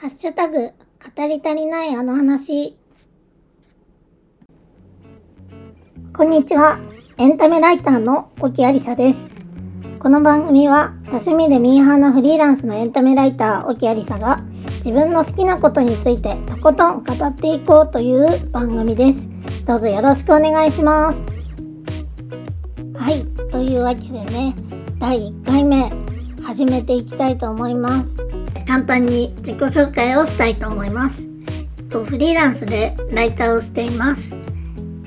ハッシュタグ、語り足りないあの話。こんにちは。エンタメライターの沖ありさです。この番組は、多趣味でミーハーなフリーランスのエンタメライター沖ありさが、自分の好きなことについてとことん語っていこうという番組です。どうぞよろしくお願いします。はい。というわけでね、第1回目、始めていきたいと思います。簡単に自己紹介をしたいと思います。とフリーランスでライターをしています。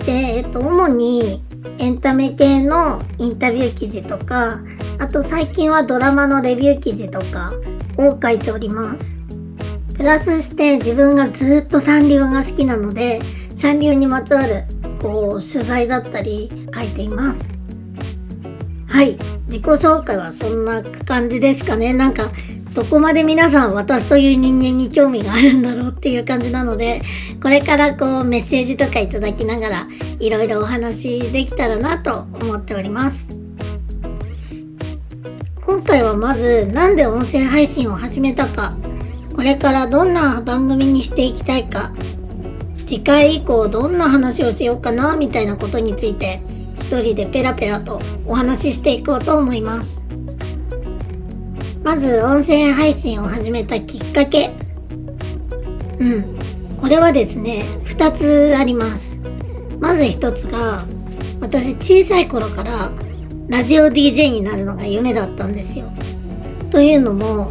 で、えっと、主にエンタメ系のインタビュー記事とか、あと最近はドラマのレビュー記事とかを書いております。プラスして自分がずっとサンリオが好きなので、サンリオにまつわるこう取材だったり書いています。はい。自己紹介はそんな感じですかね。なんか、どこまで皆さん私という人間に興味があるんだろうっていう感じなので、これからこうメッセージとかいただきながら、いろいろお話できたらなと思っております。今回はまず、なんで音声配信を始めたか、これからどんな番組にしていきたいか、次回以降どんな話をしようかな、みたいなことについて、一人でペラペラとお話ししていこうと思います。まず音声配信を始めたきっかけ。うん。これはですね、二つあります。まず一つが、私小さい頃からラジオ DJ になるのが夢だったんですよ。というのも、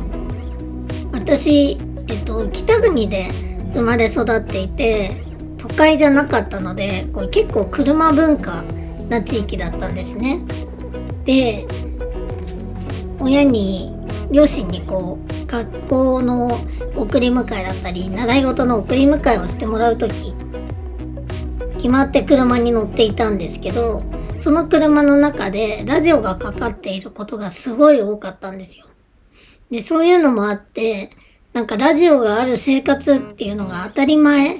私、えっと、北国で生まれ育っていて、都会じゃなかったので、こう結構車文化な地域だったんですね。で、親に、両親にこう、学校の送り迎えだったり、習い事の送り迎えをしてもらうとき、決まって車に乗っていたんですけど、その車の中でラジオがかかっていることがすごい多かったんですよ。で、そういうのもあって、なんかラジオがある生活っていうのが当たり前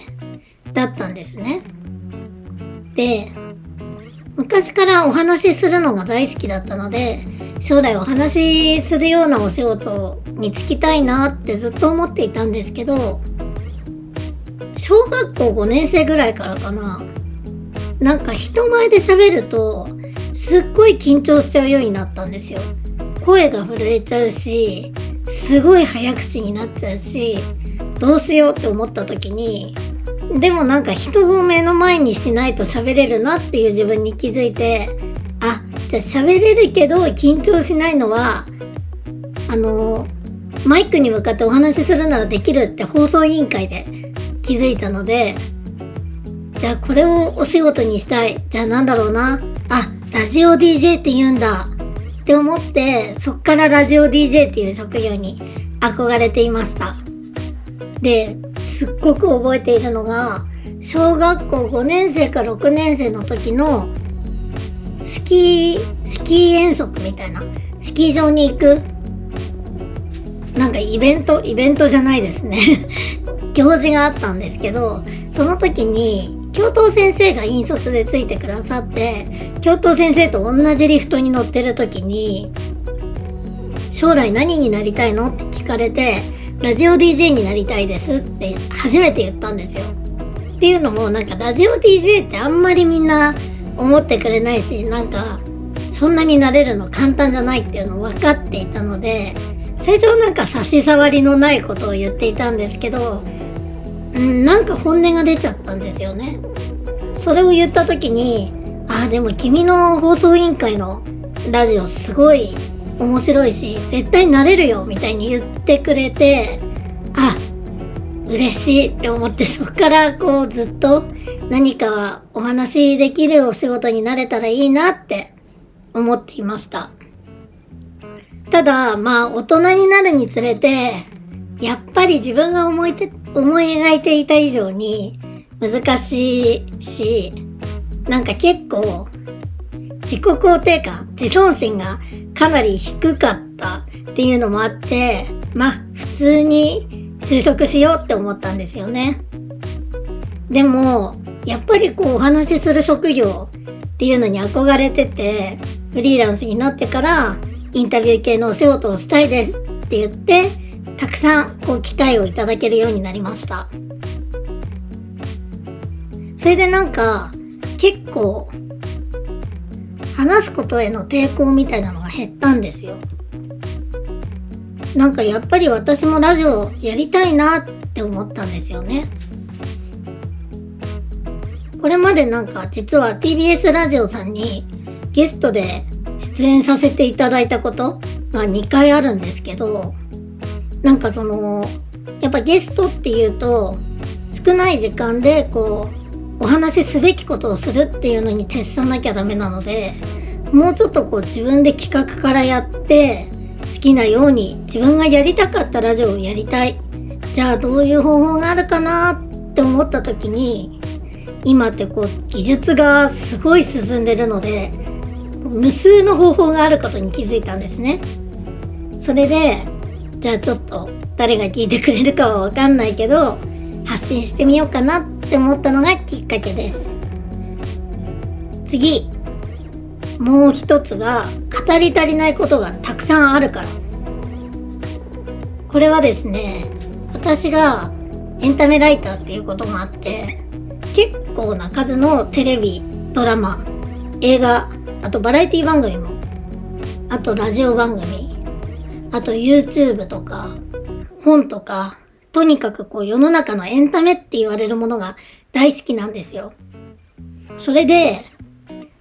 だったんですね。で、昔からお話しするのが大好きだったので、将来お話しするようなお仕事に就きたいなってずっと思っていたんですけど、小学校5年生ぐらいからかな、なんか人前で喋ると、すっごい緊張しちゃうようになったんですよ。声が震えちゃうし、すごい早口になっちゃうし、どうしようって思った時に、でもなんか人を目の前にしないと喋れるなっていう自分に気づいて、あ、じゃ喋れるけど緊張しないのは、あの、マイクに向かってお話しするならできるって放送委員会で気づいたので、じゃあこれをお仕事にしたい。じゃあなんだろうな。あ、ラジオ DJ って言うんだ。って思って、そっからラジオ DJ っていう職業に憧れていました。で、すっごく覚えているのが、小学校5年生か6年生の時のスキー、スキー遠足みたいな、スキー場に行く、なんかイベント、イベントじゃないですね。行事があったんですけど、その時に、教頭先生が引率でついてくださって、教頭先生と同じリフトに乗ってる時に、将来何になりたいのって聞かれて、ラジオ DJ になりたいですって初めて言ったんですよ。っていうのもなんかラジオ DJ ってあんまりみんな思ってくれないし、なんかそんなになれるの簡単じゃないっていうのを分かっていたので、最初はなんか差し障りのないことを言っていたんですけど、うん、なんか本音が出ちゃったんですよね。それを言った時に、あ、でも君の放送委員会のラジオすごい面白いし、絶対なれるよみたいに言ってくれて、あ、嬉しいって思ってそっからこうずっと何かお話しできるお仕事になれたらいいなって思っていました。ただ、まあ大人になるにつれて、やっぱり自分が思いて、思い描いていた以上に難しいし、なんか結構自己肯定感、自尊心がかなり低かったっていうのもあって、まあ普通に就職しようって思ったんですよね。でも、やっぱりこうお話しする職業っていうのに憧れてて、フリーランスになってからインタビュー系のお仕事をしたいですって言って、たくさんこう機会をいただけるようになりましたそれでなんか結構話すことへの抵抗みたいなのが減ったんですよなんかやっぱり私もラジオやりたいなって思ったんですよね。これまでなんか実は TBS ラジオさんにゲストで出演させていただいたことが2回あるんですけどなんかそのやっぱゲストっていうと少ない時間でこうお話しすべきことをするっていうのに徹さなきゃダメなのでもうちょっとこう自分で企画からやって好きなように自分がやりたかったラジオをやりたい。じゃあどういう方法があるかなって思った時に今ってこう技術がすごい進んでるので無数の方法があることに気づいたんですね。それでじゃあちょっと誰が聞いてくれるかはわかんないけど発信してみようかなって思ったのがきっかけです。次。もう一つが語り足りないことがたくさんあるから。これはですね私がエンタメライターっていうこともあって結構な数のテレビドラマ映画あとバラエティ番組もあとラジオ番組あと YouTube とか本とかとにかくこう世の中のエンタメって言われるものが大好きなんですよ。それで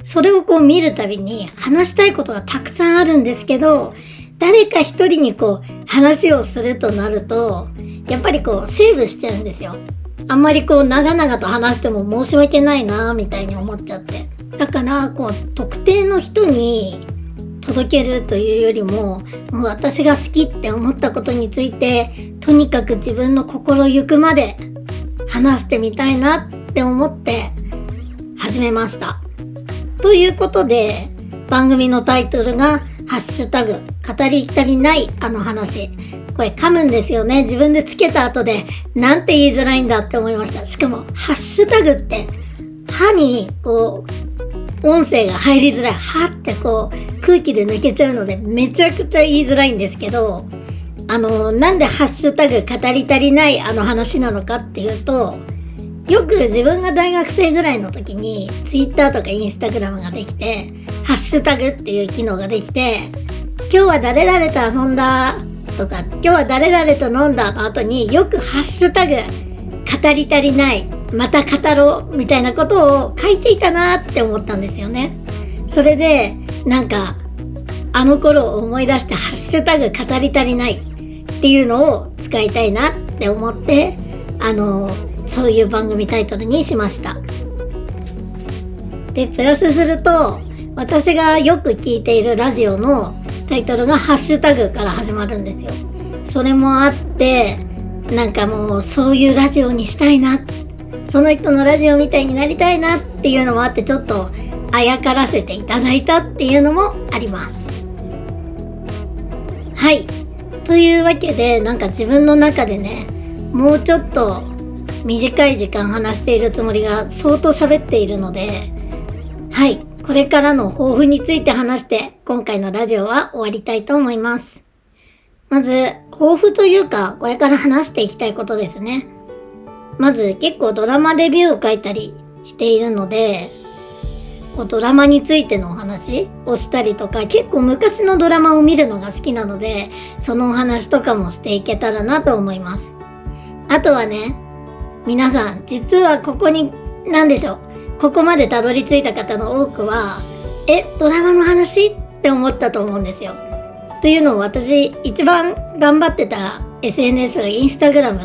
それをこう見るたびに話したいことがたくさんあるんですけど、誰か一人にこう話をするとなると、やっぱりこうセーブしちゃうんですよ。あんまりこう長々と話しても申し訳ないなみたいに思っちゃって。だからこう特定の人に届けるというよりも、もう私が好きって思ったことについて、とにかく自分の心ゆくまで話してみたいなって思って始めました。ということで、番組のタイトルが、ハッシュタグ、語り足りないあの話。これ噛むんですよね。自分でつけた後で、なんて言いづらいんだって思いました。しかも、ハッシュタグって、歯に、こう、音声が入りづらい。はってこう、空気で抜けちゃうので、めちゃくちゃ言いづらいんですけど、あの、なんでハッシュタグ語り足りないあの話なのかっていうと、よく自分が大学生ぐらいの時に Twitter とか Instagram ができてハッシュタグっていう機能ができて今日は誰々と遊んだとか今日は誰々と飲んだの後によくハッシュタグ語り足りないまた語ろうみたいなことを書いていたなって思ったんですよね。それでなんかあの頃を思い出してハッシュタグ語り足りないっていうのを使いたいなって思ってあのそういう番組タイトルにしました。でプラスすると私がよく聞いているラジオのタイトルがハッシュタグから始まるんですよ。それもあってなんかもうそういうラジオにしたいなその人のラジオみたいになりたいなっていうのもあってちょっとあやからせていただいたっていうのもあります。はい。というわけでなんか自分の中でねもうちょっと短い時間話しているつもりが相当喋っているので、はい、これからの抱負について話して今回のラジオは終わりたいと思います。まず、抱負というか、これから話していきたいことですね。まず、結構ドラマレビューを書いたりしているので、こうドラマについてのお話をしたりとか、結構昔のドラマを見るのが好きなので、そのお話とかもしていけたらなと思います。あとはね、皆さん、実はここに、何でしょう？ここまでたどり着いた方の多くは、え、ドラマの話？って思ったと思うんですよ。というのを私、一番頑張ってた SNS がインスタグラム。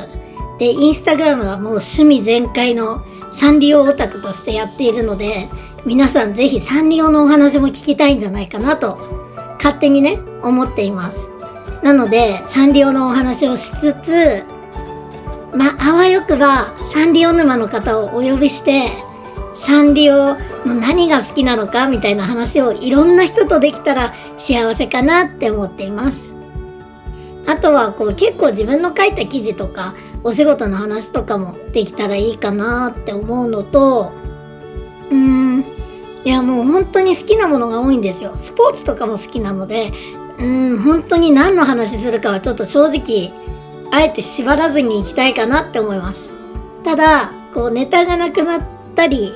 で、インスタグラムはもう趣味全開のサンリオオタクとしてやっているので、皆さんぜひサンリオのお話も聞きたいんじゃないかなと、勝手にね、思っています。なので、サンリオのお話をしつつ、まあ、わよくばサンリオ沼の方をお呼びしてサンリオの何が好きなのかみたいな話をいろんな人とできたら幸せかなって思っています。あとはこう結構自分の書いた記事とかお仕事の話とかもできたらいいかなって思うのとうーんいやもう本当に好きなものが多いんですよ。スポーツとかも好きなのでうん本当に何の話するかはちょっと正直あえて縛らずに行きたいかなって思います。ただ、こうネタがなくなったり、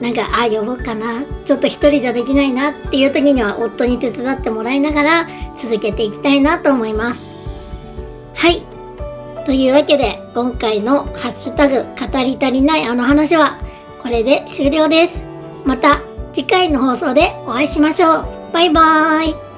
なんか、あ、呼ぼうかな。ちょっと一人じゃできないなっていう時には夫に手伝ってもらいながら続けていきたいなと思います。はい。というわけで、今回のハッシュタグ語り足りないあの話はこれで終了です。また次回の放送でお会いしましょう。バイバーイ。